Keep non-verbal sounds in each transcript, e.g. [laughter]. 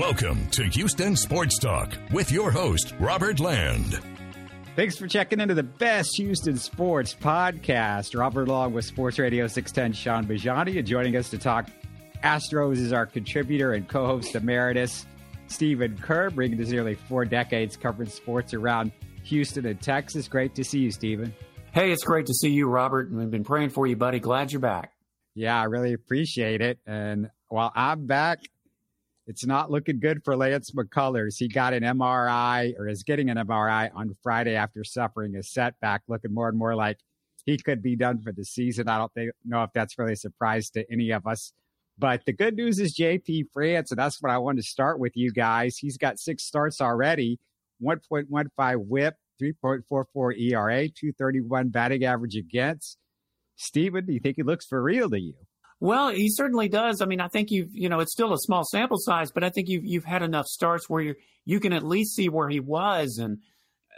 Welcome to Houston Sports Talk with your host, Robert Land. Thanks for checking into the best Houston sports podcast. Robert Land with Sports Radio 610, Shaun Bijani, and joining us to talk Astros is our contributor and co host emeritus, Stephen Kerr, bringing us nearly four decades covering sports around Houston and Texas. Great to see you, Stephen. Hey, it's great to see you, Robert. We've been praying for you, buddy. Glad you're back. Yeah, I really appreciate it. And while I'm back, it's not looking good for Lance McCullers. He got an MRI or is getting an MRI on Friday after suffering a setback, looking more and more like he could be done for the season. I don't think, know if that's really a surprise to any of us. But the good news is JP France, and that's what I wanted to start with you guys. He's got six starts already, 1.15 whip, 3.44 ERA, 231 batting average against. Stephen, do you think he looks for real to you? Well, he certainly does. I mean, I think you've, you know, it's still a small sample size, but I think you've you've had enough starts where you you can at least see where he was. And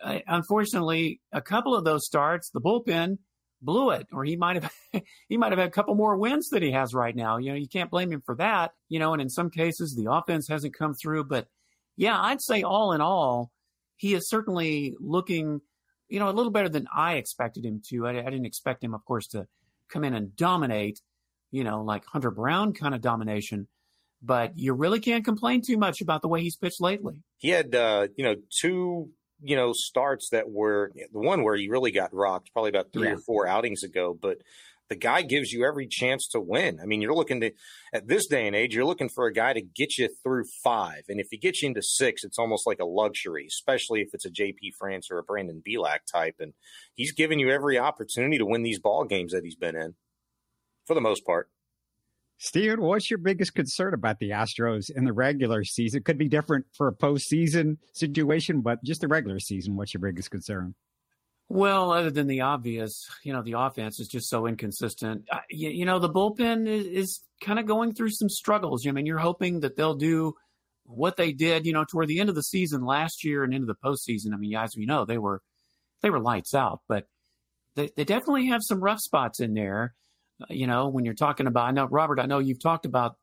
uh, unfortunately, a couple of those starts, the bullpen blew it, or he might have [laughs] he might have had a couple more wins that he has right now. You know, you can't blame him for that. You know, and in some cases, the offense hasn't come through. But yeah, I'd say all in all, he is certainly looking, you know, a little better than I expected him to. I, I didn't expect him, of course, to come in and dominate you know, like Hunter Brown kind of domination. But you really can't complain too much about the way he's pitched lately. He had, uh, you know, two, you know, starts that were the one where he really got rocked, probably about three yeah. or four outings ago. But the guy gives you every chance to win. I mean, you're looking to at this day and age, you're looking for a guy to get you through five, and if he gets you into six, it's almost like a luxury, especially if it's a JP France or a Brandon Bielak type. And he's giving you every opportunity to win these ball games that he's been in for the most part. Stephen, what's your biggest concern about the Astros in the regular season? It could be different for a postseason situation, but just the regular season, what's your biggest concern? Well, other than the obvious, you know, the offense is just so inconsistent. Uh, you, you, know, the bullpen is, is kind of going through some struggles. I mean, you're hoping that they'll do what they did, you know, toward the end of the season last year and into the postseason. I mean, as we know, they were they were lights out, but they, they definitely have some rough spots in there you know, when you're talking about, I know, Robert, I know you've talked about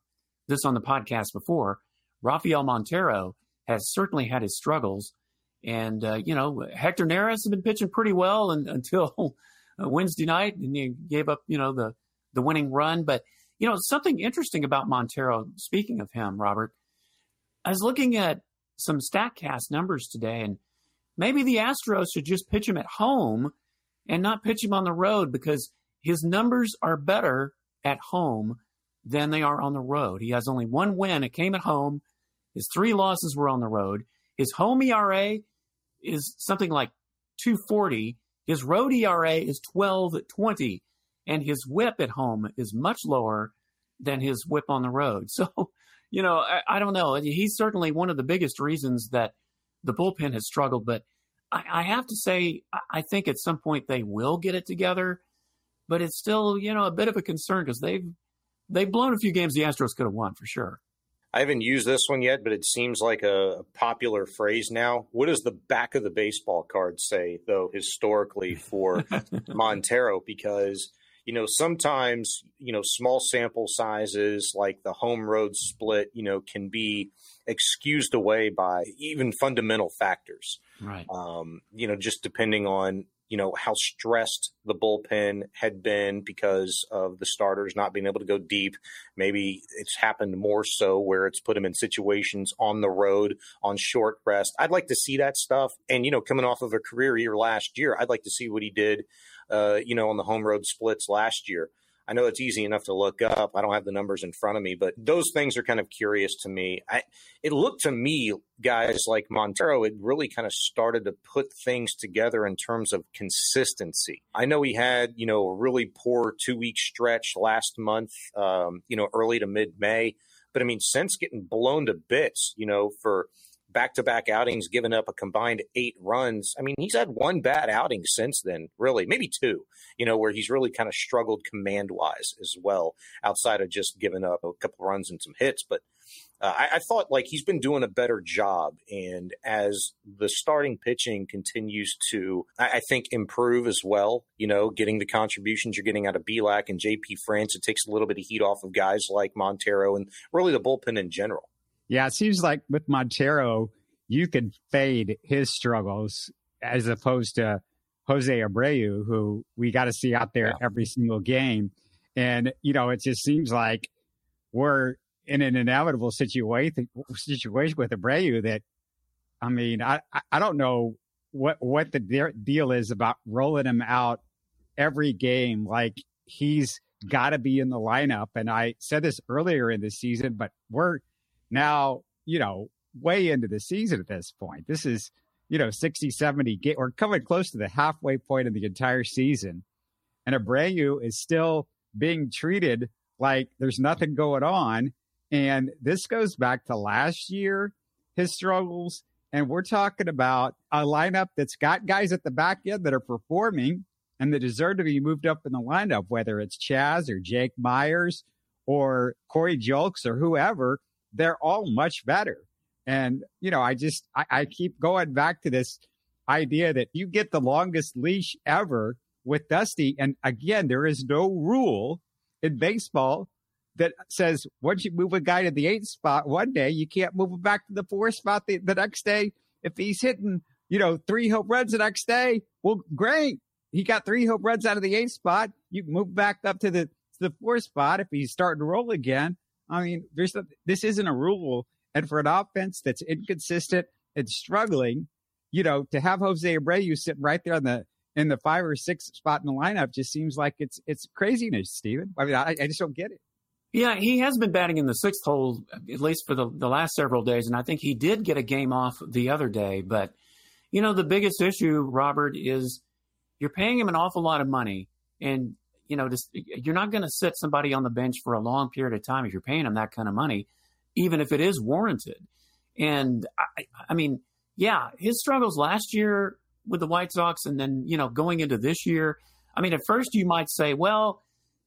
this on the podcast before. Rafael Montero has certainly had his struggles. And, uh, you know, Hector Neris has been pitching pretty well and, until [laughs] Wednesday night, and he gave up, you know, the, the winning run. But, you know, something interesting about Montero, speaking of him, Robert, I was looking at some StatCast numbers today, and maybe the Astros should just pitch him at home and not pitch him on the road because his numbers are better at home than they are on the road. He has only one win. It came at home. His three losses were on the road. His home ERA is something like 240. His road ERA is 1220. And his whip at home is much lower than his whip on the road. [laughs] So, you know, I, I don't know. He's certainly one of the biggest reasons that the bullpen has struggled. But I, I have to say, I think at some point they will get it together but it's still you know a bit of a concern because they've they've blown a few games the Astros could have won for sure. I haven't used this one yet, but it seems like a popular phrase now. What does the back of the baseball card say, though, historically for [laughs] Montero? Because, you know, sometimes, you know, small sample sizes like the home road split, you know, can be excused away by even fundamental factors. Right. Um, you know, just depending on you know how stressed the bullpen had been because of the starters not being able to go deep. Maybe it's happened more so where it's put him in situations on the road on short rest. I'd like to see that stuff. And you know, coming off of a career year last year, I'd like to see what he did. Uh, you know, on the home road splits last year. I know it's easy enough to look up. I don't have the numbers in front of me, but those things are kind of curious to me. I, it looked to me, guys like Montero, it really kind of started to put things together in terms of consistency. I know he had, you know, a really poor two week stretch last month, um, you know, early to mid May. But I mean, since getting blown to bits, you know, for back to back outings, giving up a combined eight runs. I mean, he's had one bad outing since then, really, maybe two, you know, where he's really kind of struggled command wise as well, outside of just giving up a couple runs and some hits. But uh, I, I, thought like he's been doing a better job. And as the starting pitching continues to, I, I, think, improve as well, you know, getting the contributions you're getting out of Bielak and JP France, it takes a little bit of heat off of guys like Montero and really the bullpen in general. Yeah, it seems like with Montero, you can fade his struggles as opposed to Jose Abreu, who we got to see out there yeah. every single game. And, you know, it just seems like we're in an inevitable situation situation with Abreu that, I mean, I, I don't know what, what the de- deal is about rolling him out every game. Like he's got to be in the lineup. And I said this earlier in the season, but we're now, you know, way into the season at this point. This is, you know, 60, 70 get we're coming close to the halfway point of the entire season. And Abreu is still being treated like there's nothing going on. And this goes back to last year, his struggles. And we're talking about a lineup that's got guys at the back end that are performing and that deserve to be moved up in the lineup, whether it's Chas or Jake Meyers or Corey Julks or whoever, they're all much better. And, you know, I just, I, I keep going back to this idea that you get the longest leash ever with Dusty. And again, there is no rule in baseball that says once you move a guy to the eighth spot one day, you can't move him back to the fourth spot the, the next day. If he's hitting, you know, three home runs the next day, well, great. He got three home runs out of the eighth spot. You move back up to the to the fourth spot if he's starting to roll again. I mean, there's a, this isn't a rule. And for an offense that's inconsistent and struggling, you know, to have Jose Abreu sitting right there on the in the five or six spot in the lineup just seems like it's it's craziness, Stephen. I mean, I, I just don't get it. Yeah, he has been batting in the sixth hole at least for the, the last several days, and I think he did get a game off the other day. But you know, the biggest issue, Robert, is you're paying him an awful lot of money, and you know, just, you're not going to sit somebody on the bench for a long period of time if you're paying them that kind of money even if it is warranted. And I, I mean, yeah, his struggles last year with the White Sox and then, you know, going into this year. I mean, at first you might say, well,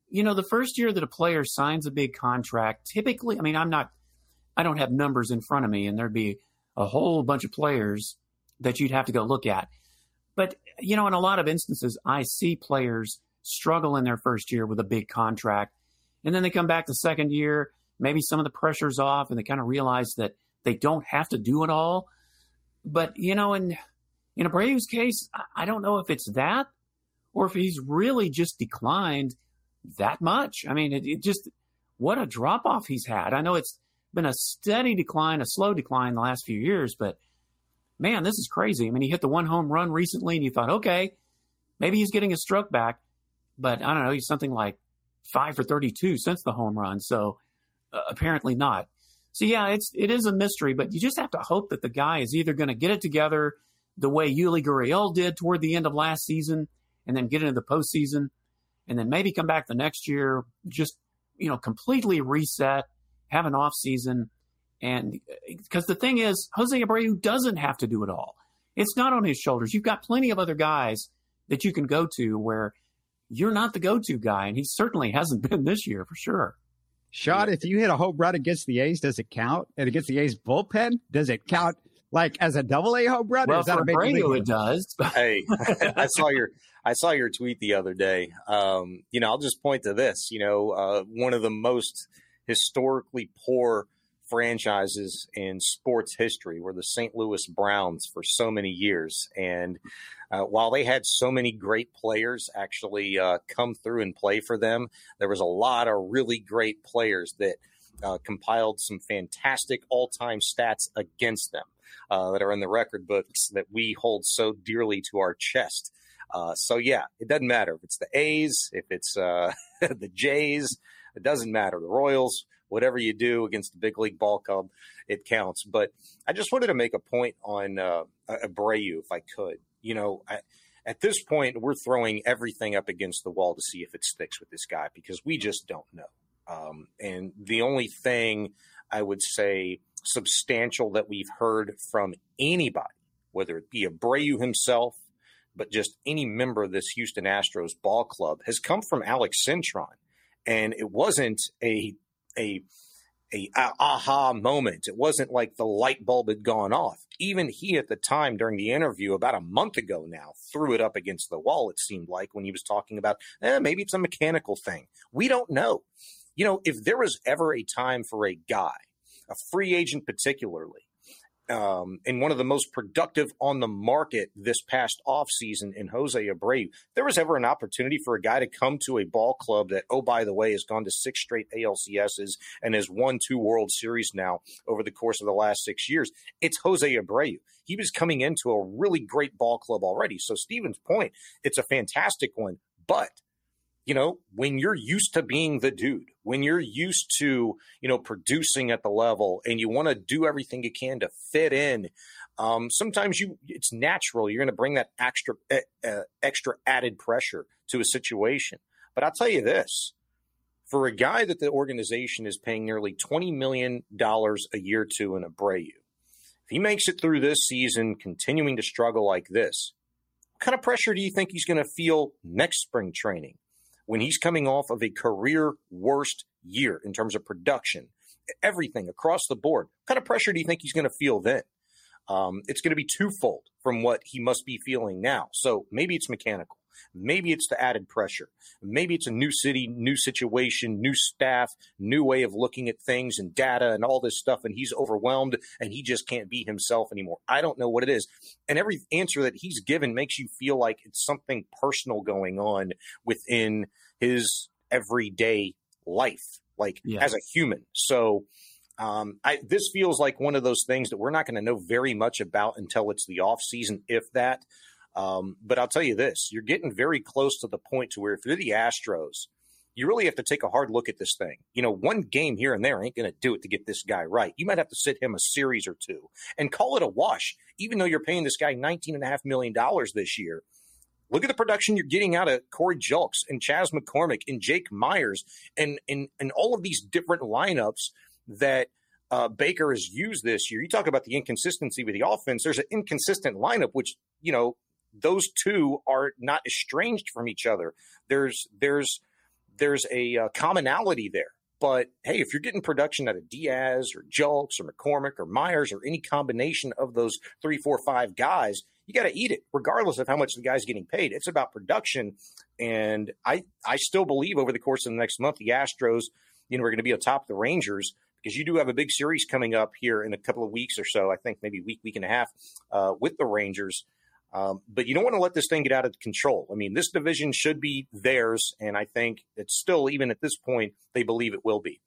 you know, the first year that a player signs a big contract, typically, I mean, I'm not, I don't have numbers in front of me and there'd be a whole bunch of players that you'd have to go look at. But, you know, in a lot of instances, I see players struggle in their first year with a big contract. And then they come back the second year maybe some of the pressure's off and they kind of realize that they don't have to do it all. But, you know, in, in Abreu's case, I don't know if it's that or if he's really just declined that much. I mean, it, it just, what a drop off he's had. I know it's been a steady decline, a slow decline the last few years, but man, this is crazy. I mean, he hit the one home run recently and you thought, okay, maybe he's getting his stroke back, but I don't know, he's something like five for 32 since the home run. So uh, apparently not. So yeah, it's it is a mystery, but you just have to hope that the guy is either going to get it together the way Yuli Gurriel did toward the end of last season, and then get into the postseason, and then maybe come back the next year, just you know, completely reset, have an off season, and because the thing is, Jose Abreu doesn't have to do it all. It's not on his shoulders. You've got plenty of other guys that you can go to where you're not the go-to guy, and he certainly hasn't [laughs] been this year for sure. Shot, if you hit a home run against the A's, does it count? And against the A's bullpen, does it count like as a double A home run? Well, is that for Abreu, it does. hey, [laughs] I saw your I saw your tweet the other day. Um, you know, I'll just point to this. You know, uh, one of the most historically poor franchises in sports history were the St. Louis Browns for so many years. And uh, while they had so many great players actually uh, come through and play for them, there was a lot of really great players that uh, compiled some fantastic all time stats against them uh, that are in the record books that we hold so dearly to our chest. Uh, so, yeah, it doesn't matter if it's the A's, if it's uh, [laughs] the Jays, it doesn't matter. The Royals, whatever you do against the big league ball club, it counts. But I just wanted to make a point on uh, Abreu, if I could. You know, I, at this point, we're throwing everything up against the wall to see if it sticks with this guy because we just don't know. Um, and the only thing I would say substantial that we've heard from anybody, whether it be Abreu himself, but just any member of this Houston Astros ball club, has come from Alex Cintron. And it wasn't a a a, aha moment. It wasn't like the light bulb had gone off. Even he at the time during the interview about a month ago now threw it up against the wall, it seemed like, when he was talking about eh, maybe it's a mechanical thing. We don't know. You know, if there was ever a time for a guy, a free agent particularly, um, and one of the most productive on the market this past offseason in Jose Abreu. there was ever an opportunity for a guy to come to a ball club that, oh, by the way, has gone to six straight ALCSs and has won two World Series now over the course of the last six years, it's Jose Abreu. He was coming into a really great ball club already. So, Stephen's point, it's a fantastic one. But you know, when you're used to being the dude, when you're used to, you know, producing at the level and you want to do everything you can to fit in, um, sometimes you, it's natural. You're going to bring that extra, uh, extra added pressure to a situation. But I'll tell you this for a guy that the organization is paying nearly $20 million a year to in Abreu, if he makes it through this season continuing to struggle like this, what kind of pressure do you think he's going to feel next spring training? When he's coming off of a career worst year in terms of production, everything across the board. What kind of pressure do you think he's going to feel then? Um, it's going to be twofold from what he must be feeling now. So maybe it's mechanical. Maybe it's the added pressure. Maybe it's a new city, new situation, new staff, new way of looking at things and data and all this stuff. And he's overwhelmed and he just can't be himself anymore. I don't know what it is. And every answer that he's given makes you feel like it's something personal going on within his everyday life, like yeah. as a human. So, um, I, this feels like one of those things that we're not going to know very much about until it's the off season, if that. Um, but I'll tell you this: you're getting very close to the point to where if you're the Astros, you really have to take a hard look at this thing. You know, one game here and there ain't going to do it to get this guy right. You might have to sit him a series or two and call it a wash, even though you're paying this guy $19.5 million this year. Look at the production you're getting out of Corey Julks and Chas McCormick and Jake Meyers and, and, and all of these different lineups that uh, Baker has used this year. You talk about the inconsistency with the offense. There's an inconsistent lineup, which, you know, those two are not estranged from each other. There's there's there's a uh, commonality there. But hey, if you're getting production out of Diaz or Julks or McCormick or Meyers or any combination of those three, four, five guys, you got to eat it, regardless of how much the guy's getting paid. It's about production, and I I still believe over the course of the next month, the Astros, you know, are going to be atop the Rangers because you do have a big series coming up here in a couple of weeks or so. I think maybe week, week and a half uh, with the Rangers. Um, but you don't want to let this thing get out of control. I mean, this division should be theirs, and I think it's still, even at this point, they believe it will be.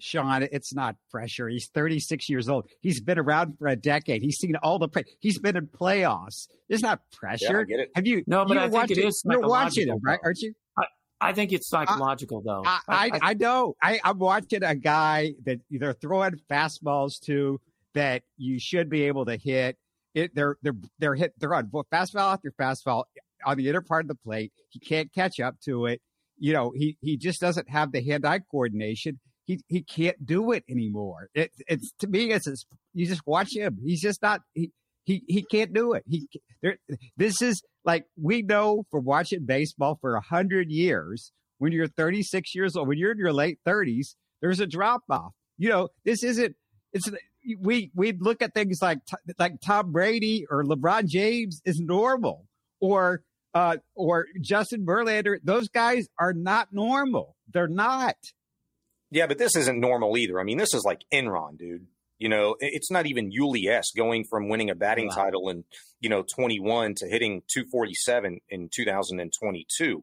Shaun, it's not pressure. He's 36 years old. He's been around for a decade. He's seen all the play. He's been in playoffs. It's not pressure. Yeah, Have you? No, but you I think it is. You're watching him, right? Aren't you? I, I think it's psychological, I, though. I, I, I know. I, I'm watching a guy that they're throwing fastballs to that you should be able to hit it, they're they're they're hit they're on fastball after fastball on the inner part of the plate. He can't catch up to it. You know, he he just doesn't have the hand-eye coordination. He he can't do it anymore. It, it's to me, it's, it's you just watch him. He's just not he he he can't do it. He there. This is like we know from watching baseball for a hundred years. When you're 36 years old, when you're in your late 30s, there's a drop off. You know, this isn't. It's we we'd look at things like like Tom Brady or LeBron James is normal, or uh, or Justin Verlander. Those guys are not normal. They're not. Yeah, but this isn't normal either. I mean, this is like Enron, dude. You know, it's not even Yuli S going from winning a batting wow. title in, you know, 21 to hitting 247 in 2022.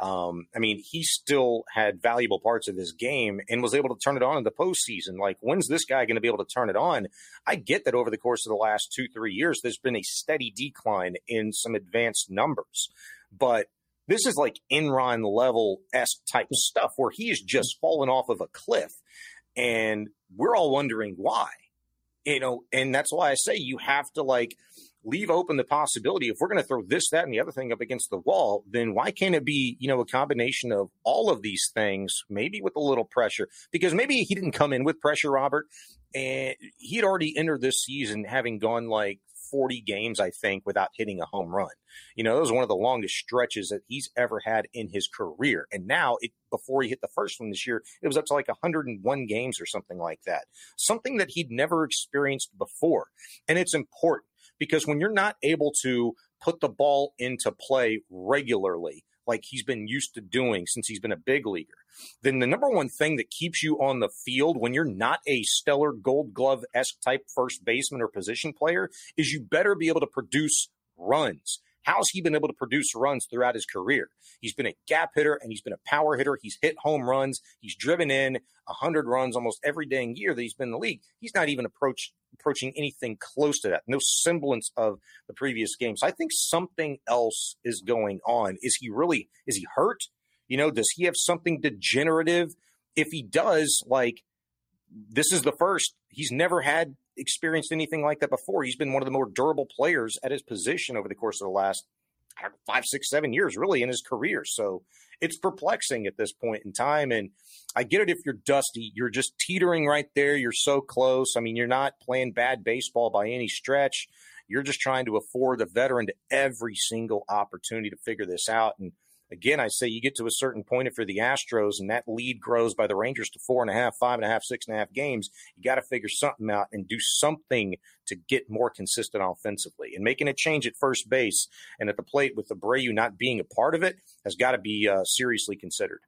Um, I mean, he still had valuable parts of his game and was able to turn it on in the postseason. Like, when's this guy going to be able to turn it on? I get that over the course of the last two, three years, there's been a steady decline in some advanced numbers, but this is like Enron level S type stuff where he is just fallen off of a cliff, and we're all wondering why. You know, and that's why I say you have to like leave open the possibility if we're going to throw this, that, and the other thing up against the wall, then why can't it be, you know, a combination of all of these things, maybe with a little pressure? Because maybe he didn't come in with pressure, Robert, and he had already entered this season having gone like 40 games, I think, without hitting a home run. You know, that was one of the longest stretches that he's ever had in his career. And now, it, before he hit the first one this year, it was up to like 101 games or something like that. Something that he'd never experienced before. And it's important because when you're not able to put the ball into play regularly, like he's been used to doing since he's been a big leaguer, then the number one thing that keeps you on the field when you're not a stellar gold glove esque type first baseman or position player is you better be able to produce runs. How's he been able to produce runs throughout his career? He's been a gap hitter and he's been a power hitter. He's hit home runs. He's driven in 100 runs almost every dang year that he's been in the league. He's not even approach, approaching anything close to that. No semblance of the previous games. I think something else is going on. Is he really, is he hurt? You know, does he have something degenerative? If he does, like, this is the first. He's never had experienced anything like that before. He's been one of the more durable players at his position over the course of the last five, six, seven years, really, in his career. So it's perplexing at this point in time. And I get it if you're dusty, you're just teetering right there. You're so close. I mean, you're not playing bad baseball by any stretch. You're just trying to afford the veteran to every single opportunity to figure this out. And again, I say you get to a certain point if you're the Astros and that lead grows by the Rangers to four and a half, five and a half, six and a half games, you got to figure something out and do something to get more consistent offensively. And making a change at first base and at the plate with Abreu not being a part of it has got to be uh, seriously considered.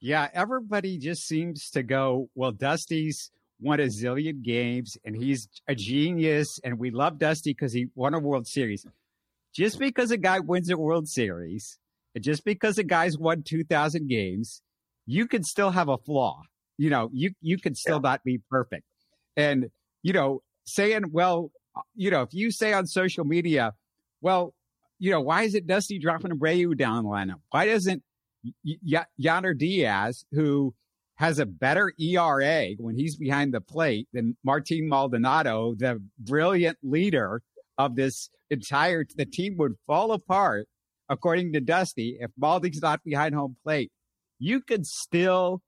Yeah, everybody just seems to go, well, Dusty's won a zillion games and he's a genius and we love Dusty because he won a World Series. Just because a guy wins a World Series just because a guy's won 2000 games, you can still have a flaw. You know, you, you can still yeah. not be perfect. And, you know, saying, well, uh, you know, if you say on social media, well, you know, why is it Dusty dropping a Abreu down the lineup? Why doesn't y- Yainer Diaz, who has a better ERA when he's behind the plate than Martin Maldonado, the brilliant leader of this entire, the team would fall apart according to Dusty, if Maldy's not behind home plate, you could still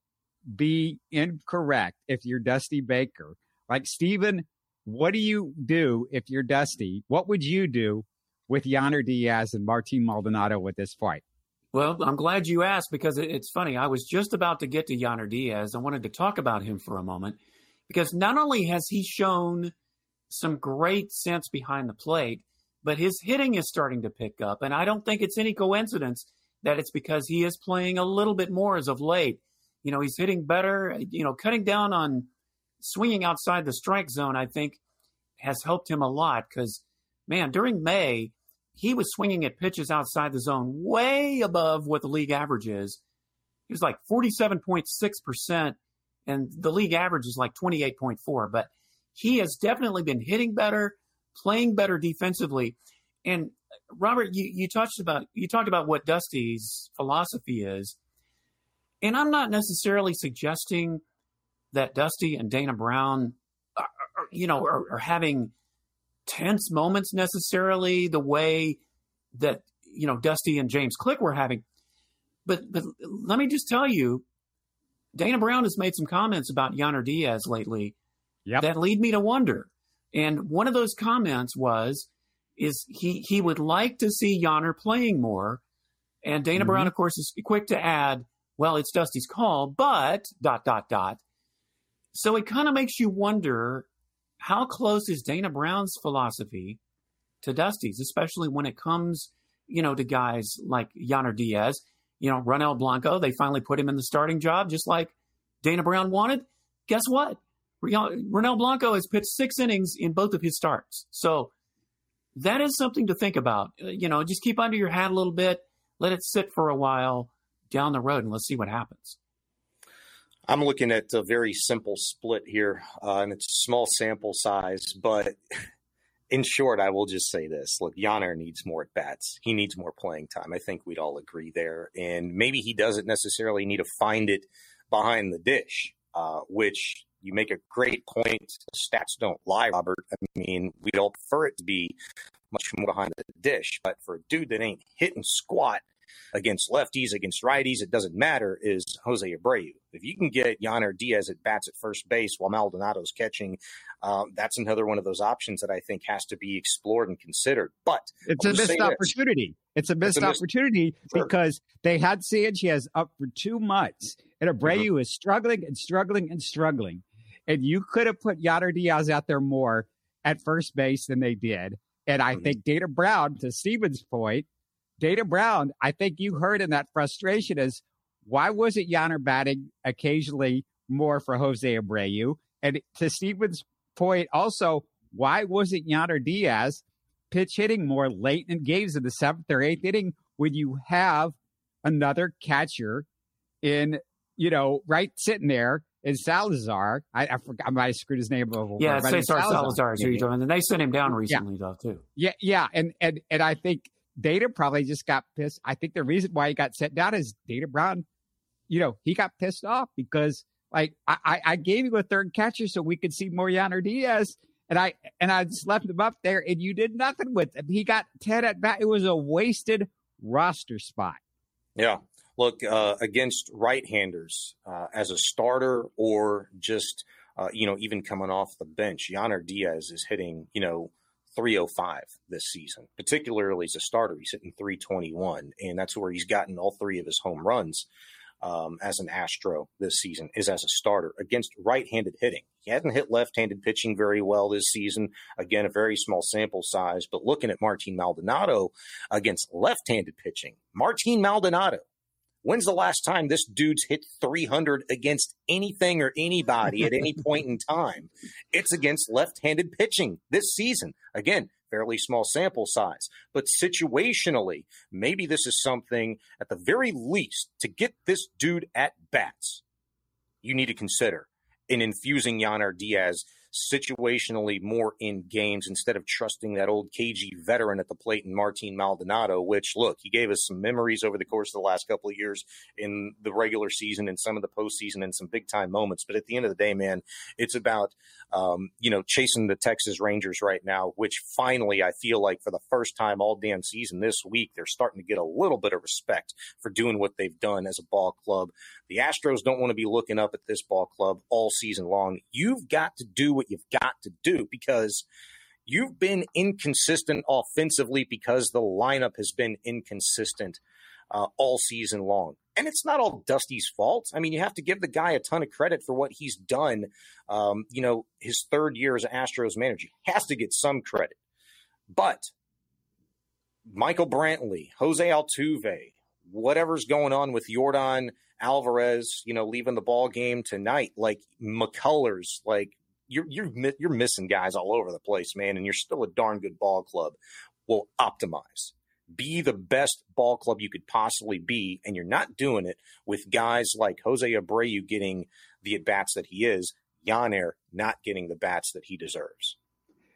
be incorrect if you're Dusty Baker. Like, Stephen, what do you do if you're Dusty? What would you do with Yainer Diaz and Martin Maldonado with this fight? Well, I'm glad you asked because it's funny. I was just about to get to Yainer Diaz. I wanted to talk about him for a moment because not only has he shown some great sense behind the plate, but his hitting is starting to pick up. And I don't think it's any coincidence that it's because he is playing a little bit more as of late. You know, he's hitting better, you know, cutting down on swinging outside the strike zone, I think has helped him a lot because, man, during May, he was swinging at pitches outside the zone way above what the league average is. He was like 47.6%, and the league average is like 28.4. But he has definitely been hitting better playing better defensively. And Robert, you, you touched about you talked about what Dusty's philosophy is, and I'm not necessarily suggesting that Dusty and Dana Brown, are, are, you know, are, are having tense moments necessarily the way that you know Dusty and James Click were having. But but let me just tell you, Dana Brown has made some comments about Yainer Diaz lately yep. that lead me to wonder and one of those comments was, is he, he would like to see Yainer playing more. And Dana mm-hmm. Brown, of course, is quick to add, well, it's Dusty's call, but dot, dot, dot. So it kind of makes you wonder how close is Dana Brown's philosophy to Dusty's, especially when it comes, you know, to guys like Yainer Diaz, you know, Ronel Blanco. They finally put him in the starting job, just like Dana Brown wanted. Guess what? Ronel Blanco has pitched six innings in both of his starts. So that is something to think about. Uh, you know, just keep under your hat a little bit, let it sit for a while down the road, and let's see what happens. I'm looking at a very simple split here, uh, and it's a small sample size, but [laughs] in short, I will just say this: Look, Yainer needs more at bats. He needs more playing time. I think we'd all agree there, and maybe he doesn't necessarily need to find it behind the dish, uh, which you make a great point. Stats don't lie, Robert. I mean, we'd all prefer it to be much more behind the dish, but for a dude that ain't hitting squat against lefties, against righties, it doesn't matter, is Jose Abreu. If you can get Yainer Diaz at bats at first base while Maldonado's catching, um, that's another one of those options that I think has to be explored and considered. But it's I'll a missed opportunity. It's a missed it's a opportunity because they had Sanchez up for two months, and Abreu mm-hmm. is struggling and struggling and struggling. And you could have put Yainer Diaz out there more at first base than they did. And I mm-hmm. think Dana Brown, to Stephen's point, Dana Brown, I think you heard in that frustration is, why wasn't Yainer batting occasionally more for Jose Abreu? And to Stephen's point, also, why wasn't Yainer Diaz pitch hitting more late in games in the seventh or eighth inning when you have another catcher in, you know, right sitting there is Salazar. I, I forgot. I might have screwed his name over. Yeah, Cesar Salazar. Salazar is who you're talking. And they sent him down recently, yeah. though, too. Yeah, yeah, and and and I think Dana probably just got pissed. I think the reason why he got sent down is Dana Brown. You know, he got pissed off because like I, I gave you a third catcher so we could see Yainer Diaz, and I and I just left him up there, and you did nothing with him. He got ten at bat. It was a wasted roster spot. Yeah, look uh, against right-handers uh, as a starter or just uh, you know even coming off the bench. Yainer Diaz is hitting you know 305 this season, particularly as a starter. He's hitting 321, and that's where he's gotten all three of his home runs um, as an Astro this season is as a starter against right-handed hitting. He hasn't hit left-handed pitching very well this season. Again, a very small sample size, but looking at Martin Maldonado against left-handed pitching, Martin Maldonado When's the last time this dude's hit 300 against anything or anybody at any [laughs] point in time? It's against left handed pitching this season. Again, fairly small sample size, but situationally, maybe this is something at the very least to get this dude at bats. You need to consider in infusing Yainer Diaz situationally more in games instead of trusting that old KG veteran at the plate in Martin Maldonado, which, look, he gave us some memories over the course of the last couple of years in the regular season and some of the postseason and some big time moments. But at the end of the day, man, it's about, um, you know, chasing the Texas Rangers right now, which finally I feel like for the first time all damn season this week, they're starting to get a little bit of respect for doing what they've done as a ball club. The Astros don't want to be looking up at this ball club all season long. You've got to do what you've got to do because you've been inconsistent offensively because the lineup has been inconsistent uh, all season long. And it's not all Dusty's fault. I mean, you have to give the guy a ton of credit for what he's done. Um, you know, his third year as Astros manager he has to get some credit. But Michael Brantley, Jose Altuve, whatever's going on with Yordan Alvarez, you know, leaving the ball game tonight, like McCullers, like you're you're you're missing guys all over the place, man, and you're still a darn good ball club. Will optimize. Be the best ball club you could possibly be, and you're not doing it with guys like Jose Abreu getting the at bats that he is, Yainer not getting the bats that he deserves.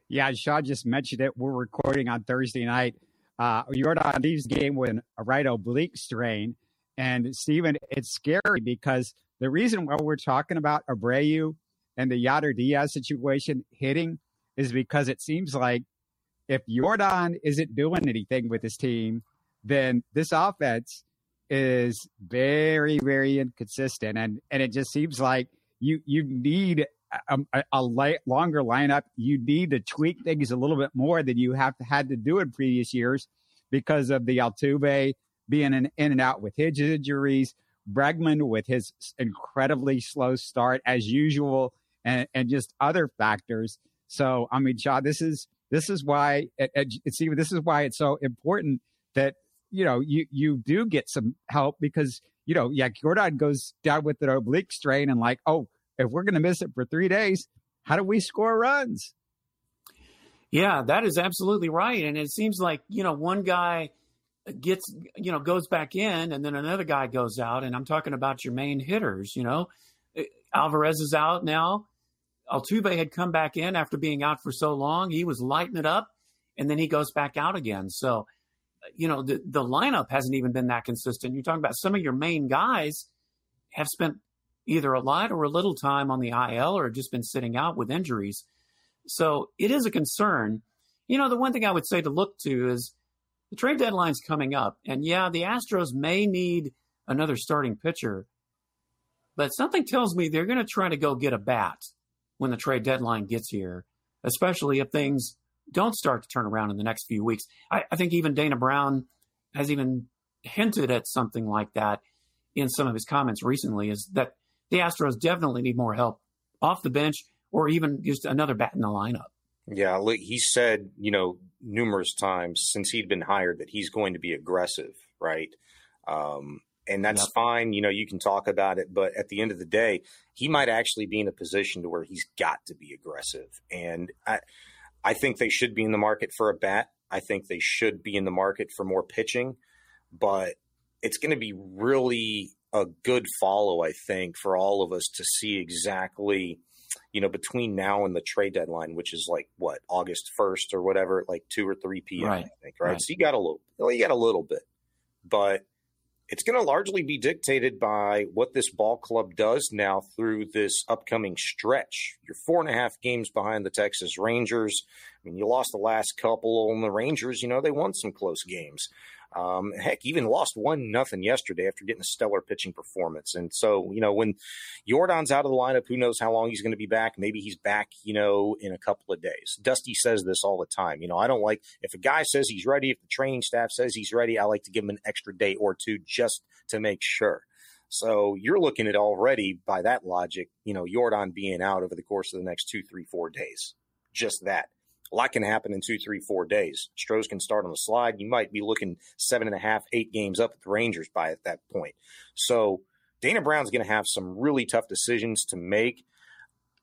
Yeah, Shaw just mentioned it. We're recording on Thursday night. Uh, Yordan leaves game with a right oblique strain. And Stephen, it's scary because the reason why we're talking about Abreu and the Yainer Diaz situation hitting is because it seems like if Jordan isn't doing anything with his team, then this offense is very, very inconsistent. And, and it just seems like you, you need a, a, a light, longer lineup. You need to tweak things a little bit more than you have had to do in previous years because of the Altuve being in, in and out with his injuries, Bregman with his incredibly slow start as usual, and, and just other factors. So, I mean, Shaw, this is this is why it, it's even this is why it's so important that you know you you do get some help because you know yeah Yordan goes down with an oblique strain and like oh if we're going to miss it for three days how do we score runs? Yeah, that is absolutely right, and it seems like you know one guy gets you know goes back in and then another guy goes out and i'm talking about your main hitters you know? Eh, Alvarez is out now. Altuve had come back in after being out for so long. He was lighting it up and then he goes back out again. So you know the, the lineup hasn't even been that consistent. You're talking about some of your main guys have spent either a lot or a little time on the il or just been sitting out with injuries. So it is a concern. You know the one thing i would say to look to is the trade deadline's coming up, and yeah, the Astros may need another starting pitcher, but something tells me they're going to try to go get a bat when the trade deadline gets here, especially if things don't start to turn around in the next few weeks. I, I think even Dana Brown has even hinted at something like that in some of his comments recently is that the Astros definitely need more help off the bench or even just another bat in the lineup. Yeah, he said, you know, numerous times since he'd been hired that he's going to be aggressive, right? Um, and that's Yep. fine. You know, you can talk about it, but at the end of the day, he might actually be in a position to where he's got to be aggressive. And I, I think they should be in the market for a bat. I think they should be in the market for more pitching, but it's going to be really a good follow, I think, for all of us to see exactly, you know, between now and the trade deadline, which is like what August first or whatever, like two or three p.m. Right. I think, right? Right. So you got a little, well, you got a little bit, but it's going to largely be dictated by what this ball club does now through this upcoming stretch. You're four and a half games behind the Texas Rangers. I mean, you lost the last couple on the Rangers. You know, they won some close games. Um, heck, even lost one nothing yesterday after getting a stellar pitching performance. And so, you know, when Jordan's out of the lineup, who knows how long he's going to be back? Maybe he's back, you know, in a couple of days. Dusty says this all the time. You know, I don't like if a guy says he's ready, if the training staff says he's ready, I like to give him an extra day or two just to make sure. So you're looking at already by that logic, you know, Jordan being out over the course of the next two, three, four days. Just that. A lot can happen in two, three, four days. Strohs can start on the slide. You might be looking seven and a half, eight games up at the Rangers by at that point. So Dana Brown's going to have some really tough decisions to make.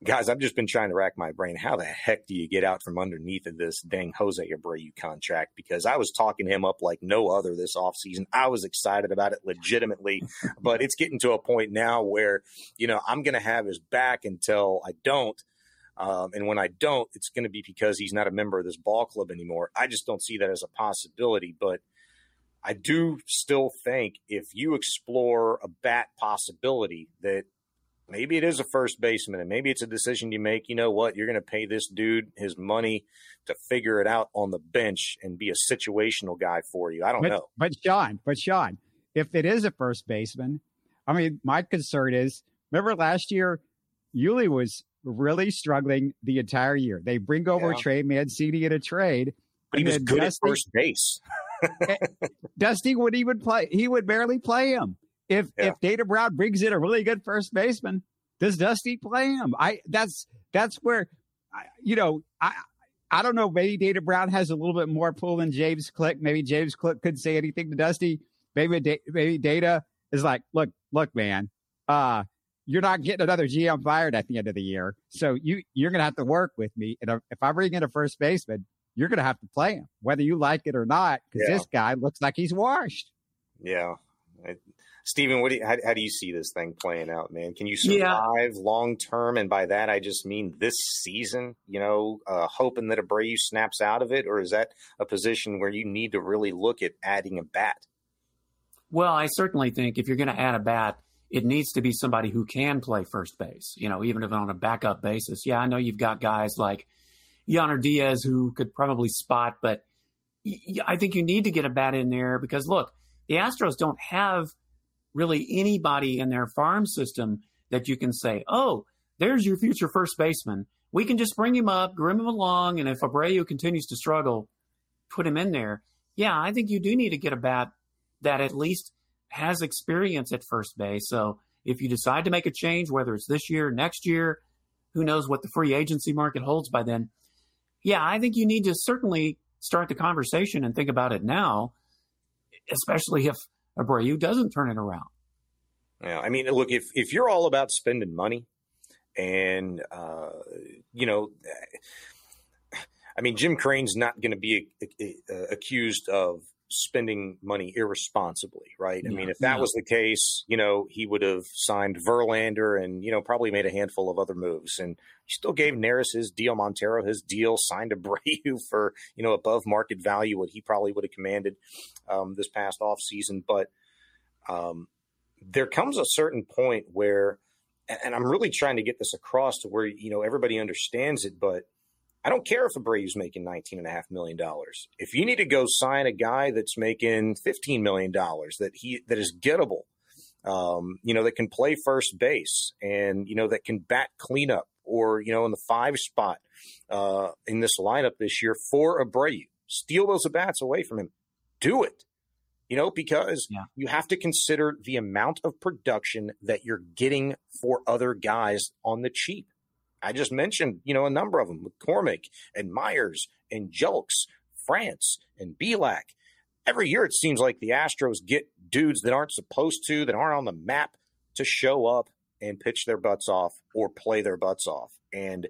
Guys, I've just been trying to rack my brain. How the heck do you get out from underneath of this dang Jose Abreu contract? Because I was talking him up like no other this offseason. I was excited about it legitimately, [laughs] but it's getting to a point now where, you know, I'm going to have his back until I don't. Um, and when I don't, it's going to be because he's not a member of this ball club anymore. I just don't see that as a possibility. But I do still think if you explore a bat possibility that maybe it is a first baseman and maybe it's a decision you make, you know what, you're going to pay this dude his money to figure it out on the bench and be a situational guy for you. I don't but, know. But Shaun, but Shaun, if it is a first baseman, I mean, my concern is remember last year, Yuli was really struggling the entire year. They bring over Yeah. Trey Mancini in a trade. But he was good at first base. [laughs] Dusty would even play. He would barely play him. If Yeah. if Dana Brown brings in a really good first baseman, does Dusty play him? I that's that's where, I, you know, I I don't know. Maybe Dana Brown has a little bit more pull than James Click. Maybe James Click couldn't say anything to Dusty. Maybe maybe Dana is like, look, look, man, uh, you're not getting another GM fired at the end of the year, so you you're gonna have to work with me. And if I bring in a first baseman, you're gonna have to play him, whether you like it or not, because Yeah. this guy looks like he's washed. Yeah. I, Stephen, what do you, how, how do you see this thing playing out, man? Can you Yeah. survive long term? And by that, I just mean this season, you know, uh, hoping that Abreu snaps out of it? Or is that a position where you need to really look at adding a bat? Well, I certainly think if you're going to add a bat, it needs to be somebody who can play first base, you know, even if on a backup basis. Yeah, I know you've got guys like Yainer Diaz who could probably spot, but I think you need to get a bat in there because look, the Astros don't have really anybody in their farm system that you can say, oh, there's your future first baseman. We can just bring him up, groom him along, and if Abreu continues to struggle, put him in there. Yeah, I think you do need to get a bat that at least has experience at first base. So if you decide to make a change, whether it's this year, next year, who knows what the free agency market holds by then. Yeah, I think you need to certainly start the conversation and think about it now, especially if Abreu doesn't turn it around. Yeah, I mean, look, if if you're all about spending money, and uh, you know, I mean, Jim Crane's not going to be uh, accused of spending money irresponsibly, right? I No, mean, if that no. was the case, you know, he would have signed Verlander and you know probably made a handful of other moves, and he still gave Neris his deal, Montero his deal, [laughs] signed Abreu for you know above market value, what he probably would have commanded um, this past off season, but. Um, there comes a certain point where, and I'm really trying to get this across to where you know everybody understands it, but I don't care if Abreu's making nineteen and a half million dollars. If you need to go sign a guy that's making fifteen million dollars, that he that is gettable, um, you know, that can play first base and you know that can bat cleanup or you know in the five spot uh, in this lineup this year for Abreu, steal those at bats away from him. Do it. You know, because Yeah. you have to consider the amount of production that you're getting for other guys on the cheap. I just mentioned, you know, a number of them McCormick and Meyers and Julks, France and Bielak. every year it seems like the Astros get dudes that aren't supposed to, that aren't on the map to show up and pitch their butts off or play their butts off. And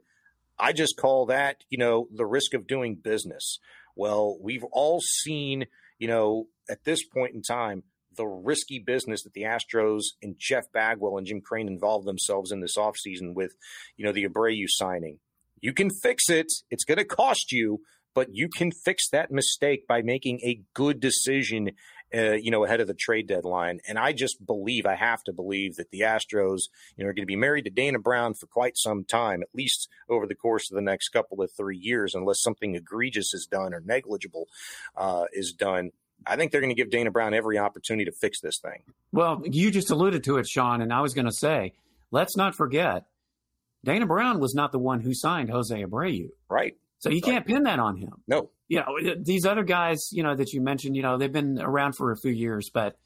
I just call that, you know, the risk of doing business. Well, we've all seen, you know, at this point in time, the risky business that the Astros and Jeff Bagwell and Jim Crane involved themselves in this offseason with, you know, the Abreu signing. You can fix it. It's going to cost you, but you can fix that mistake by making a good decision uh, you know, ahead of the trade deadline. And I just believe, I have to believe that the Astros, you know, are going to be married to Dana Brown for quite some time, at least over the course of the next couple of three years, unless something egregious is done or negligible uh, is done. I think they're going to give Dana Brown every opportunity to fix this thing. Well, you just alluded to it, Shaun, and I was going to say, let's not forget, Dana Brown was not the one who signed Jose Abreu. Right. So you can't pin that on him. No. You know, these other guys, you know, that you mentioned, you know, they've been around for a few years, but,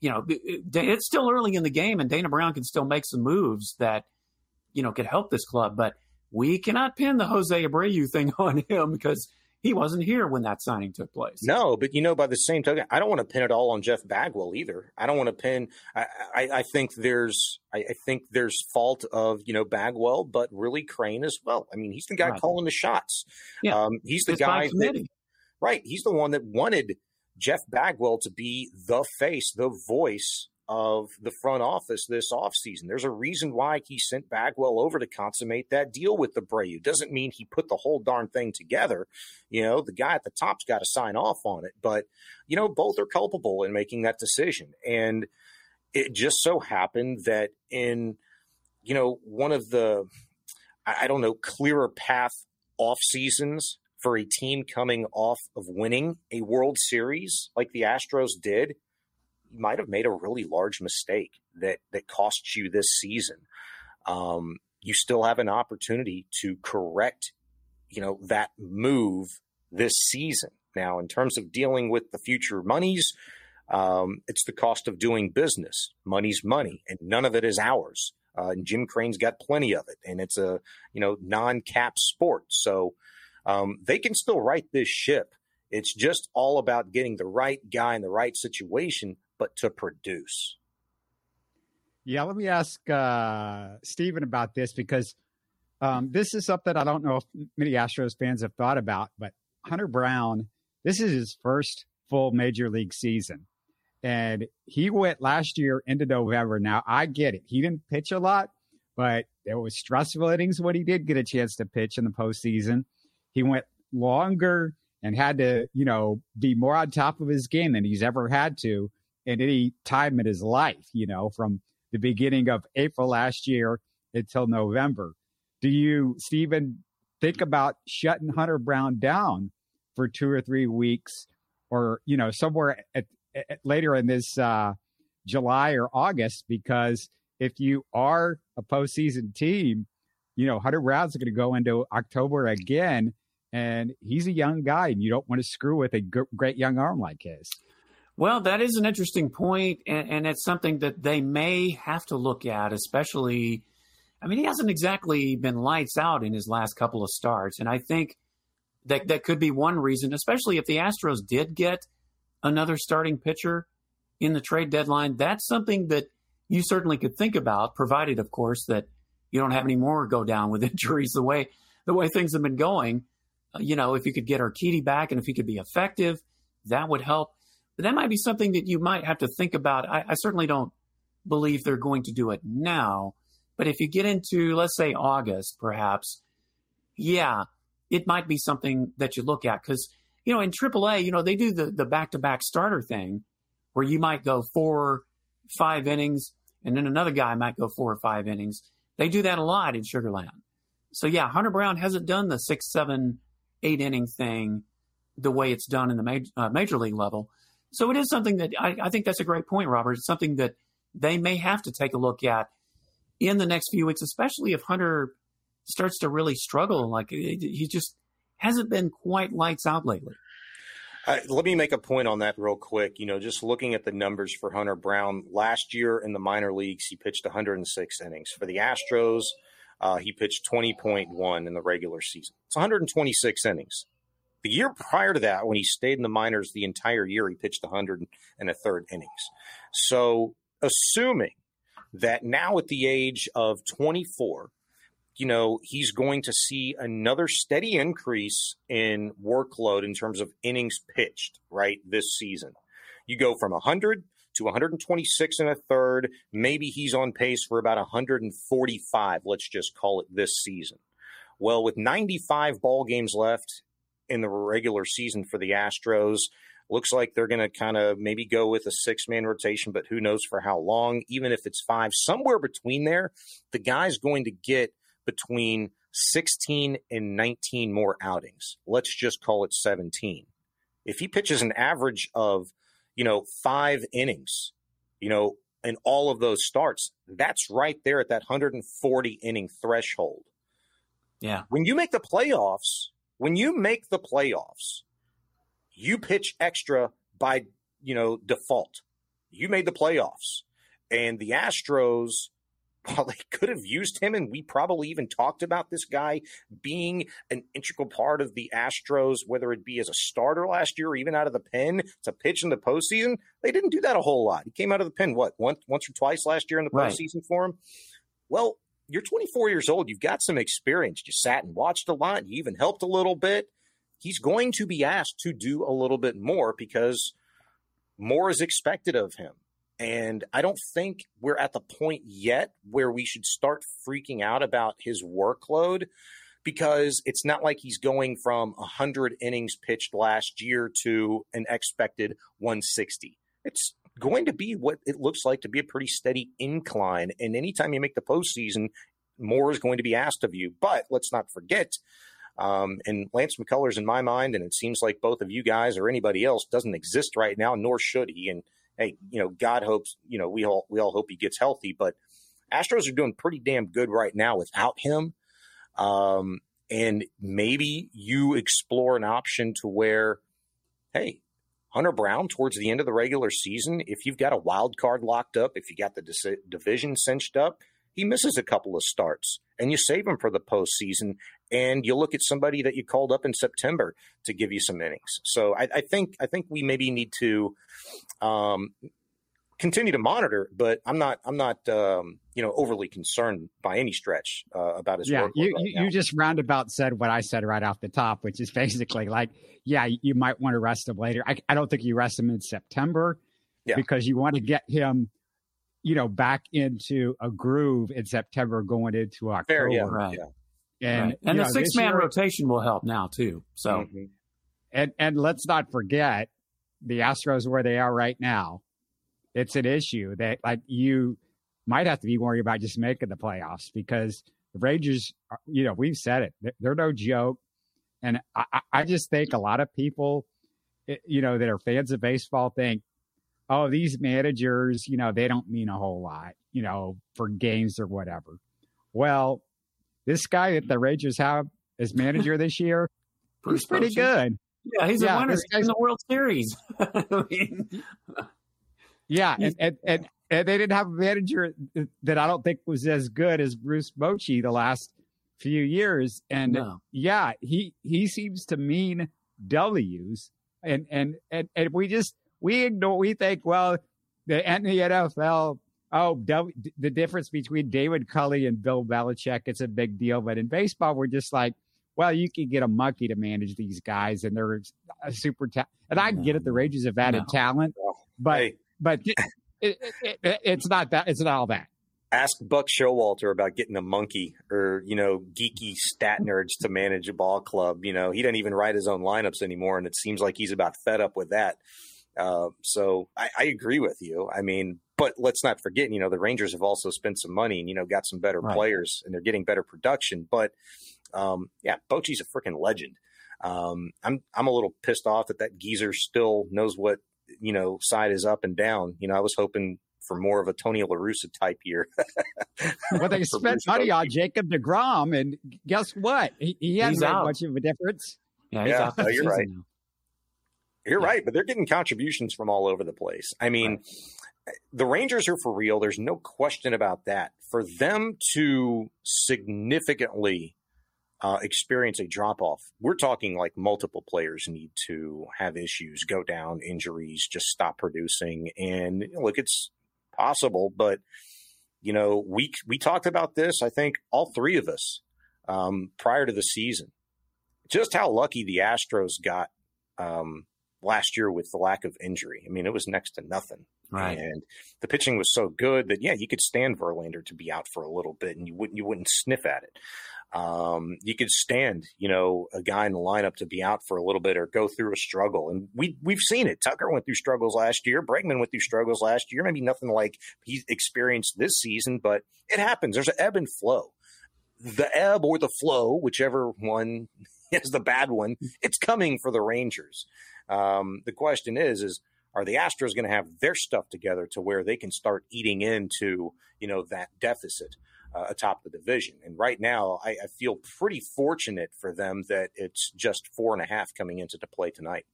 you know, it's still early in the game and Dana Brown can still make some moves that, you know, could help this club. But we cannot pin the Jose Abreu thing [laughs] on him because he wasn't here when that signing took place. No, but you know, by the same token, I don't want to pin it all on Jeff Bagwell either. I don't want to pin. I, I, I think there's, I, I, think there's fault of you know Bagwell, but really Crane as well. I mean, he's the guy right. calling the shots. Yeah. Um, he's the it's guy that, right. He's the one that wanted Jeff Bagwell to be the face, the voice of the front office this offseason. There's a reason why he sent Bagwell over to consummate that deal with Abreu. Doesn't mean he put the whole darn thing together. You know, the guy at the top's got to sign off on it. But, you know, both are culpable in making that decision. And it just so happened that in, you know, one of the, I don't know, clearer path off seasons for a team coming off of winning a World Series like the Astros did, you might have made a really large mistake that that costs you this season. Um, you still have an opportunity to correct, you know, that move this season. Now, in terms of dealing with the future monies, um, it's the cost of doing business. Money's money, and none of it is ours. Uh, and Jim Crane's got plenty of it, and it's a you know non-cap sport, so um, they can still right this ship. It's just all about getting the right guy in the right situation but to produce. Yeah, let me ask uh, Stephen about this because um, this is something I don't know if many Astros fans have thought about, but Hunter Brown, this is his first full major league season. And he went last year into November. Now, I get it. He didn't pitch a lot, but there was stressful innings when he did get a chance to pitch in the postseason. He went longer and had to, you know, be more on top of his game than he's ever had to in any time in his life, you know, from the beginning of April last year until November. Do you, Stephen, think about shutting Hunter Brown down for two or three weeks or, you know, somewhere at, at, later in this uh, July or August? Because if you are a postseason team, you know, Hunter Brown's going to go into October again, and he's a young guy, and you don't want to screw with a g- great young arm like his. Well, that is an interesting point, and, and, it's something that they may have to look at, especially. I mean, he hasn't exactly been lights out in his last couple of starts, and I think that that could be one reason, especially if the Astros did get another starting pitcher in the trade deadline. That's something that you certainly could think about, provided, of course, that you don't have any more go down with [laughs] injuries the way the way things have been going. You know, if you could get Urquidy back and if he could be effective, that would help. That might be something that you might have to think about. I, I certainly don't believe they're going to do it now. But if you get into, let's say, August, perhaps, yeah, it might be something that you look at. Because, you know, in AAA, you know, they do the, the back-to-back starter thing where you might go four, five innings, and then another guy might go four or five innings. They do that a lot in Sugar Land. So, yeah, Hunter Brown hasn't done the six, seven, eight inning thing the way it's done in the major, uh, major league level. So it is something that I, I think that's a great point, Robert. It's something that they may have to take a look at in the next few weeks, especially if Hunter starts to really struggle. Like he just hasn't been quite lights out lately. Uh, let me make a point on that real quick. You know, just looking at the numbers for Hunter Brown last year in the minor leagues, he pitched 106 innings. For the Astros, uh, he pitched 20.1 in the regular season. It's 126 innings The year prior to that, when he stayed in the minors the entire year, he pitched 100 and a third innings. So, assuming that now at the age of 24, you know, he's going to see another steady increase in workload in terms of innings pitched, right, this season. You go from 100 to 126 and a third. Maybe he's on pace for about 145, let's just call it this season. Well, with 95 ball games left in the regular season for the Astros, looks like they're going to kind of maybe go with a six man rotation, but who knows for how long, even if it's five, somewhere between there, the guy's going to get between 16 and 19 more outings. Let's just call it 17. If he pitches an average of, you know, five innings, you know, in all of those starts, that's right there at that 140 inning threshold. Yeah. When you make the playoffs, when you make the playoffs, you pitch extra by, you know, default. You made the playoffs. And the Astros [laughs] while they could have used him, and we probably even talked about this guy being an integral part of the Astros, whether it be as a starter last year or even out of the pen to pitch in the postseason, they didn't do that a whole lot. He came out of the pen, what, once, once or twice last year in the postseason right. for him? Well, you're 24 years old. You've got some experience. You sat and watched a lot. You even helped a little bit. He's going to be asked to do a little bit more because more is expected of him. And I don't think we're at the point yet where we should start freaking out about his workload because it's not like he's going from 100 innings pitched last year to an expected 160. It's going to be what it looks like to be a pretty steady incline. And anytime you make the postseason, more is going to be asked of you. But let's not forget, um, and Lance McCullers, in my mind, and it seems like both of you guys or anybody else doesn't exist right now, nor should he. And hey, you know, God hopes, you know, we all we all hope he gets healthy, but Astros are doing pretty damn good right now without him. Um, and maybe you explore an option to where, hey, Hunter Brown towards the end of the regular season, if you've got a wild card locked up, if you got the division cinched up, he misses a couple of starts and you save him for the postseason and you look at somebody that you called up in September to give you some innings. So I, I think I think we maybe need to um, continue to monitor, but I'm not I'm not um, you know overly concerned by any stretch uh, about his yeah. You right you, you, just roundabout said what I said right off the top, which is basically like yeah, you might want to rest him later. I, I don't think you rest him in September yeah. because you want to get him you know back into a groove in September going into October. Fair, yeah, right. Yeah. And right. and the six man rotation will help now too. So mm-hmm. and and let's not forget the Astros where they are right now. It's an issue that like you might have to be worried about just making the playoffs because the Rangers, are, you know, we've said it, they're no joke. And I, I just think a lot of people, eh, you know, that are fans of baseball think, oh, these managers, you know, they don't mean a whole lot, you know, for games or whatever. Well, this guy that the Rangers have as manager this year, [laughs] he's pretty good. Yeah, he's yeah, a winner He's in the World Series. [laughs] I mean, [laughs] yeah, and, and, and, and, they didn't have a manager that I don't think was as good as Bruce Bochy the last few years. And no. yeah, he he seems to mean W's, and and and and we just we ignore we think well the, the NFL oh, the difference between David Culley and Bill Belichick, it's a big deal. But in baseball, we're just like, well, you can get a monkey to manage these guys, and they're a super ta- And I get it; the Rangers have added no. talent, but hey. But it, it, it, it's not that. It's not all that. Ask Buck Showalter about getting a monkey or you know geeky stat nerds to manage a ball club. You know he doesn't even write his own lineups anymore, and it seems like he's about fed up with that. Uh, so I, I, agree with you. I mean, but let's not forget, you know, the Rangers have also spent some money and you know got some better right. players and they're getting better production. But um, yeah, Bochy's a freaking legend. Um, I'm I'm a little pissed off that that geezer still knows what you know side is up and down. You know, I was hoping for more of a Tony La Russa type year. [laughs] well, they [laughs] spent money on Jacob deGrom, and guess what? He, he hasn't made much of a difference. Yeah, yeah no, you're right. Now. You're yeah. right, but they're getting contributions from all over the place. I mean, right. the Rangers are for real. There's no question about that. For them to significantly uh, experience a drop off, we're talking like multiple players need to have issues, go down, injuries, just stop producing. And look, it's possible, but you know, we we talked about this. I think all three of us um, prior to the season, just how lucky the Astros got um, last year with the lack of injury. I mean, it was next to nothing. Right. And the pitching was so good that yeah, you could stand Verlander to be out for a little bit, and you wouldn't you wouldn't sniff at it. Um, you could stand, you know, a guy in the lineup to be out for a little bit or go through a struggle, and we we've seen it. Tucker went through struggles last year. Bregman went through struggles last year. Maybe nothing like he's experienced this season, but it happens. There's an ebb and flow. The ebb or the flow, whichever one [laughs] is the bad one, it's coming for the Rangers. Um, the question is, is are the Astros going to have their stuff together to where they can start eating into you know that deficit uh, atop the division? And right now, I, I feel pretty fortunate for them that it's just four and a half coming into the play tonight.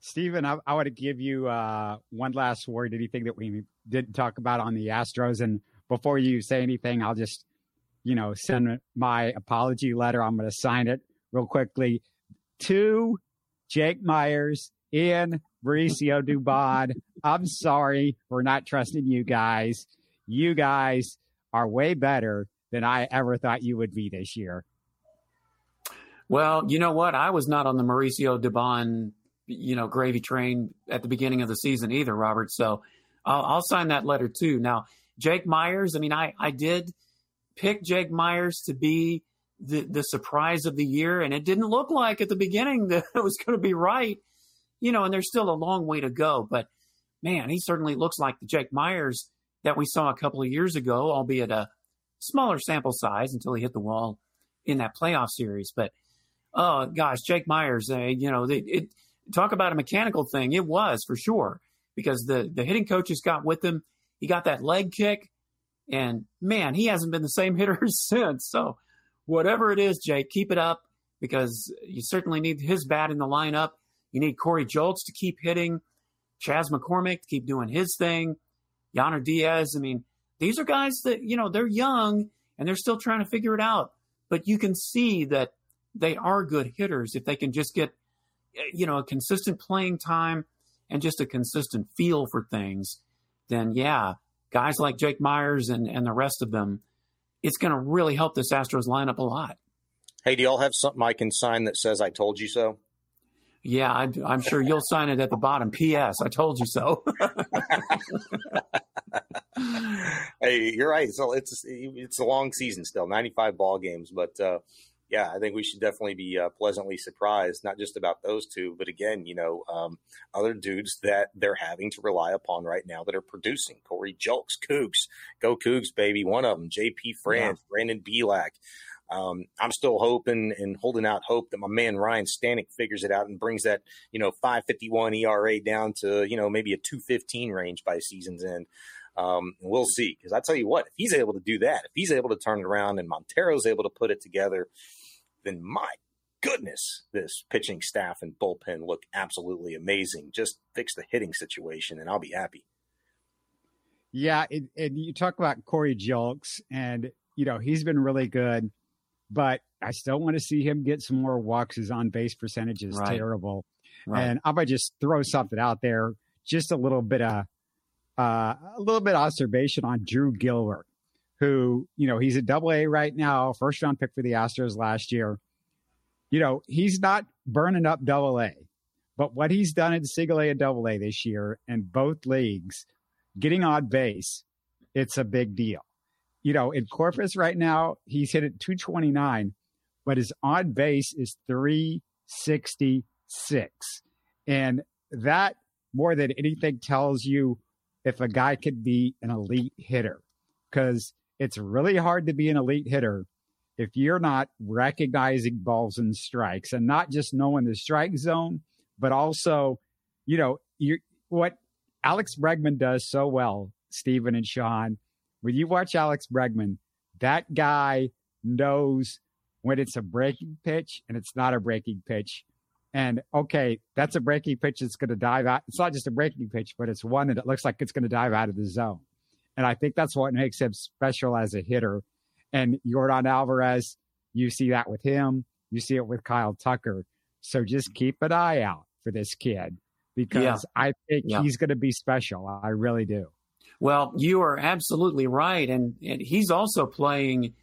Stephen, I, I want to give you uh, one last word. Anything that we didn't talk about on the Astros, and before you say anything, I'll just, you know, send my apology letter. I'm going to sign it real quickly to Jake Meyers, Ian Mauricio Dubon. I'm sorry for not trusting you guys. You guys are way better than I ever thought you would be this year. Well, you know what? I was not on the Mauricio Dubon, you know, gravy train at the beginning of the season either, Robert. So I'll, I'll sign that letter too. Now, Jake Meyers, I mean, I, I did pick Jake Meyers to be the, the surprise of the year, and it didn't look like at the beginning [laughs] that it was going to be right you know, and there's still a long way to go. But man, he certainly looks like the Jake Meyers that we saw a couple of years ago, albeit a smaller sample size until he hit the wall in that playoff series. But oh gosh, Jake Meyers, uh, you know, it, it, talk about a mechanical thing. It was for sure because the the hitting coaches got with him. He got that leg kick, and man, he hasn't been the same [laughs] hitter since. So whatever it is, Jake, keep it up because you certainly need his bat in the lineup. You need Corey Julks to keep hitting, Chas McCormick to keep doing his thing, Yainer Diaz. I mean, these are guys that, you know, they're young and they're still trying to figure it out. But you can see that they are good hitters if they can just get, you know, a consistent playing time and just a consistent feel for things. Then, yeah, guys like Jake Meyers and, and the rest of them, it's going to really help this Astros lineup a lot. Hey, do y'all have something I can sign that says I told you so? Yeah, I'm, I'm sure you'll sign it at the bottom. P.S. I told you so. [laughs] hey, you're right. So it's it's a long season still, 95 ball games, but uh, yeah, I think we should definitely be uh, pleasantly surprised, not just about those two, but again, you know, um, other dudes that they're having to rely upon right now that are producing. Corey Julks, Cougs, go Cougs, baby. One of them, J.P. France, yeah. Brandon Bielak. Um, I'm still hoping and holding out hope that my man Ryan Stanek figures it out and brings that, you know, 551 ERA down to, you know, maybe a 215 range by season's end. Um, we'll see. Because I tell you what, if he's able to do that, if he's able to turn it around and Montero's able to put it together, then my goodness, this pitching staff and bullpen look absolutely amazing. Just fix the hitting situation and I'll be happy. Yeah, and, and you talk about Corey Julks, and you know he's been really good but I still want to see him get some more walks. His on base percentage is right. terrible. Right. And I might just throw something out there, just a little bit of uh, a little bit of observation on Drew Gilbert, who you know he's a double A right now, first round pick for the Astros last year. You know he's not burning up double A, but what he's done in single A and double A this year in both leagues, getting on base, it's a big deal you know, in Corpus right now, he's hit at 229, but his on base is 366. And that more than anything tells you if a guy could be an elite hitter because it's really hard to be an elite hitter if you're not recognizing balls and strikes and not just knowing the strike zone, but also, you know, you what Alex Bregman does so well, Stephen and Shaun, when you watch Alex Bregman, that guy knows when it's a breaking pitch and it's not a breaking pitch. And okay, that's a breaking pitch that's going to dive out. It's not just a breaking pitch, but it's one that it looks like it's going to dive out of the zone. And I think that's what makes him special as a hitter. And Yordan Alvarez, You see that with him. You see it with Kyle Tucker. So just keep an eye out for this kid because yeah. I think yeah. he's going to be special. I really do. Well, you are absolutely right. And, and he's also playing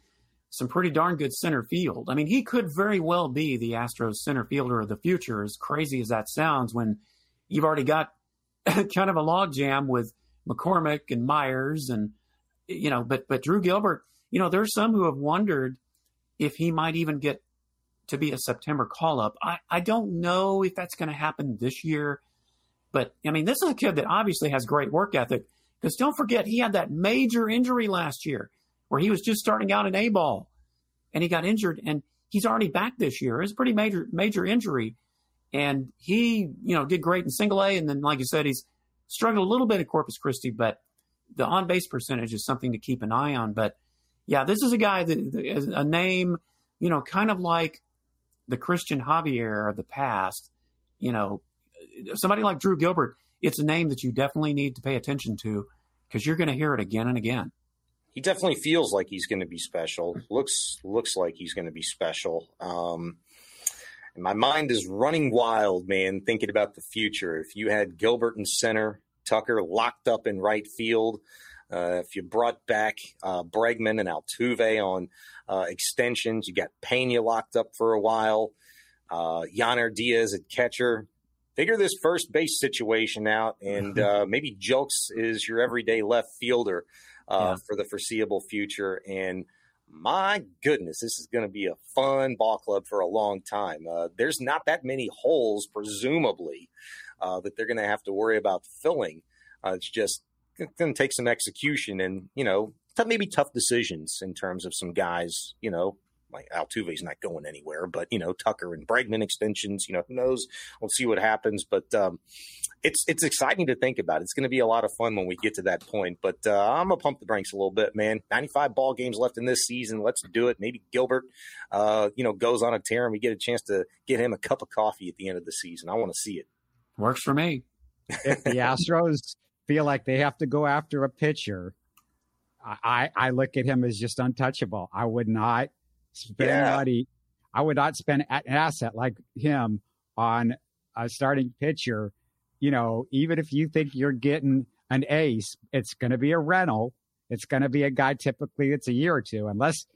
some pretty darn good center field. I mean, he could very well be the Astros center fielder of the future, as crazy as that sounds, when you've already got [laughs] kind of a logjam with McCormick and Meyers and you know, but but Drew Gilbert, you know, there's some who have wondered if he might even get to be a September call up. I, I don't know if that's going to happen this year, but I mean, this is a kid that obviously has great work ethic. Because don't forget, he had that major injury last year where he was just starting out in A ball and he got injured and he's already back this year. It's a pretty major, major injury. And he, you know, did great in single A. And then, like you said, he's struggled a little bit at Corpus Christi, but the on base percentage is something to keep an eye on. But yeah, this is a guy that is a name, you know, kind of like the Cristian Javier of the past. You know, somebody like Drew Gilbert, it's a name that you definitely need to pay attention to because you're going to hear it again and again. He definitely feels like he's going to be special. Looks looks like he's going to be special. Um, and my mind is running wild, man, thinking about the future. If you had Gilbert in center, Tucker locked up in right field. Uh, if you brought back uh, Bregman and Altuve on uh, extensions, you got Pena locked up for a while. Uh, Diaz at catcher. Figure this first base situation out, and mm-hmm. uh, maybe Julks is your everyday left fielder uh, yeah. for the foreseeable future. And my goodness, this is going to be a fun ball club for a long time. Uh, there's not that many holes, presumably, uh, that they're going to have to worry about filling. Uh, it's just going to take some execution and, you know, maybe tough decisions in terms of some guys, you know, like Altuve's not going anywhere, but you know Tucker and Bregman extensions. You know who knows? We'll see what happens. But um, it's it's exciting to think about. It's going to be a lot of fun when we get to that point. But uh, I'm gonna pump the brakes a little bit, man. 95 ball games left in this season. Let's do it. Maybe Gilbert, uh, you know, goes on a tear and we get a chance to get him a cup of coffee at the end of the season. I want to see it. Works for me. If the [laughs] Astros feel like they have to go after a pitcher, I, I look at him as just untouchable. I would not spend yeah. money. I would not spend an asset like him on a starting pitcher. You know, even if you think you're getting an ace, it's going to be a rental. It's going to be a guy typically it's a year or two, unless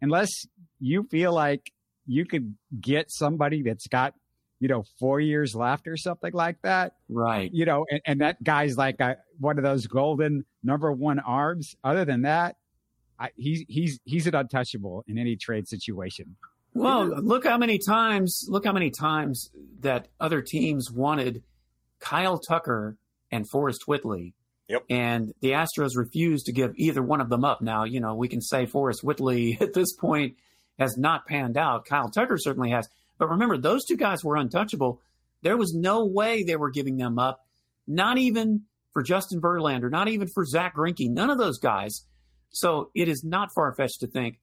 unless you feel like you could get somebody that's got you know, four years left or something like that. Right. You know, and, and that guy's like a, one of those golden number one arms. Other than that, I, he's he's he's an untouchable in any trade situation. Well, look how many times look how many times that other teams wanted Kyle Tucker and Forrest Whitley. Yep. And the Astros refused to give either one of them up. Now, you know, we can say Forrest Whitley [laughs] at this point has not panned out. Kyle Tucker certainly has. But remember, those two guys were untouchable. There was no way they were giving them up, not even for Justin Verlander, not even for Zack Greinke, none of those guys. So it is not far fetched to think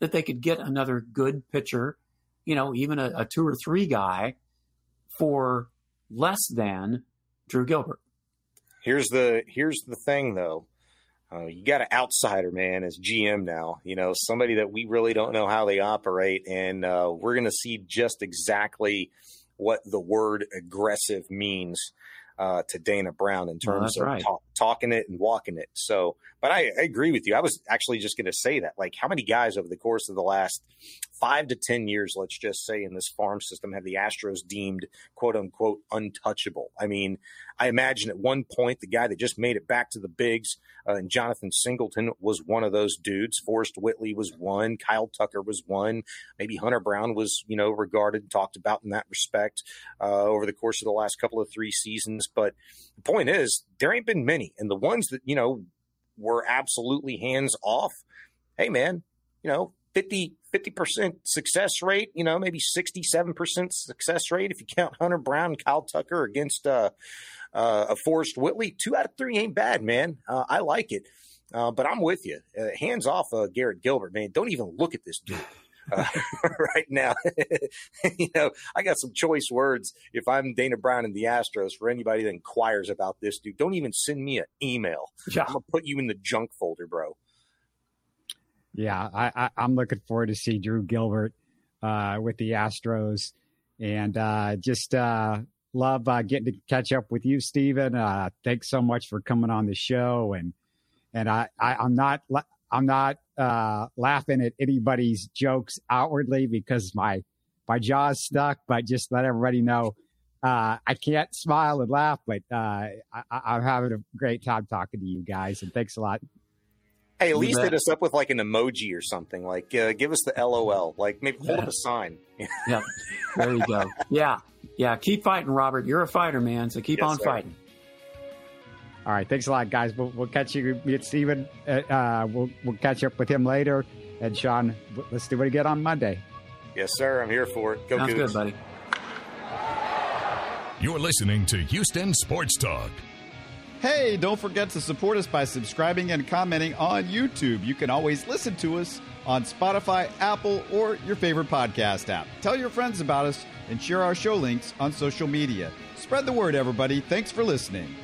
that they could get another good pitcher, you know, even a, a two or three guy for less than Drew Gilbert. Here's the here's the thing though. Uh, you got an outsider, man, as GM now. You know, somebody that we really don't know how they operate, and uh, we're going to see just exactly what the word aggressive means uh, to Dana Brown in terms of right. talk, talking it and walking it. So, but I, I agree with you. I was actually just going to say that. Like, how many guys over the course of the last five to 10 years, let's just say, in this farm system have the Astros deemed quote unquote untouchable? I mean, I imagine at one point the guy that just made it back to the bigs, uh, and Jonathan Singleton was one of those dudes. Forrest Whitley was one. Kyle Tucker was one. Maybe Hunter Brown was, you know, regarded, and talked about in that respect uh, over the course of the last couple of three seasons. But the point is, there ain't been many. And the ones that, you know, were absolutely hands off, hey, man, you know, 50, 50% success rate, you know, maybe 67% success rate if you count Hunter Brown and Kyle Tucker against uh, uh, a Forrest Whitley. Two out of three ain't bad, man. Uh, I like it. Uh, but I'm with you. Uh, hands off uh, Garrett Gilbert, man. Don't even look at this dude. [laughs] Uh, [laughs] right now. [laughs] you know, I got some choice words if I'm Dana Brown and the Astros for anybody that inquires about this dude. Don't even send me an email. Yeah. I'm gonna put you in the junk folder, bro. Yeah, I, I, am looking forward to see Drew Gilbert uh, with the Astros, and uh, just uh, love uh, getting to catch up with you, Stephen. Uh, thanks so much for coming on the show, and and I, I am not I'm not uh, laughing at anybody's jokes outwardly because my my jaw's stuck, but just let everybody know uh, I can't smile and laugh, but uh, I, am having a great time talking to you guys, and thanks a lot. Hey, at least hit us up with like an emoji or something. Like, uh, give us the LOL. Like, maybe hold yeah. up a sign. [laughs] yeah, there you go. Yeah, yeah. Keep fighting, Robert. You're a fighter, man. So keep yes, on sir. fighting. All right, thanks a lot, guys. We'll, we'll catch you. Me and Stephen, uh, uh, we'll we'll catch up with him later. And Shaun, let's do it again on Monday. Yes, sir. I'm here for it. Go Sounds good, buddy. You're listening to Houston Sports Talk. Hey, don't forget to support us by subscribing and commenting on YouTube. You can always listen to us on Spotify, Apple, or your favorite podcast app. Tell your friends about us and share our show links on social media. Spread the word, everybody. Thanks for listening.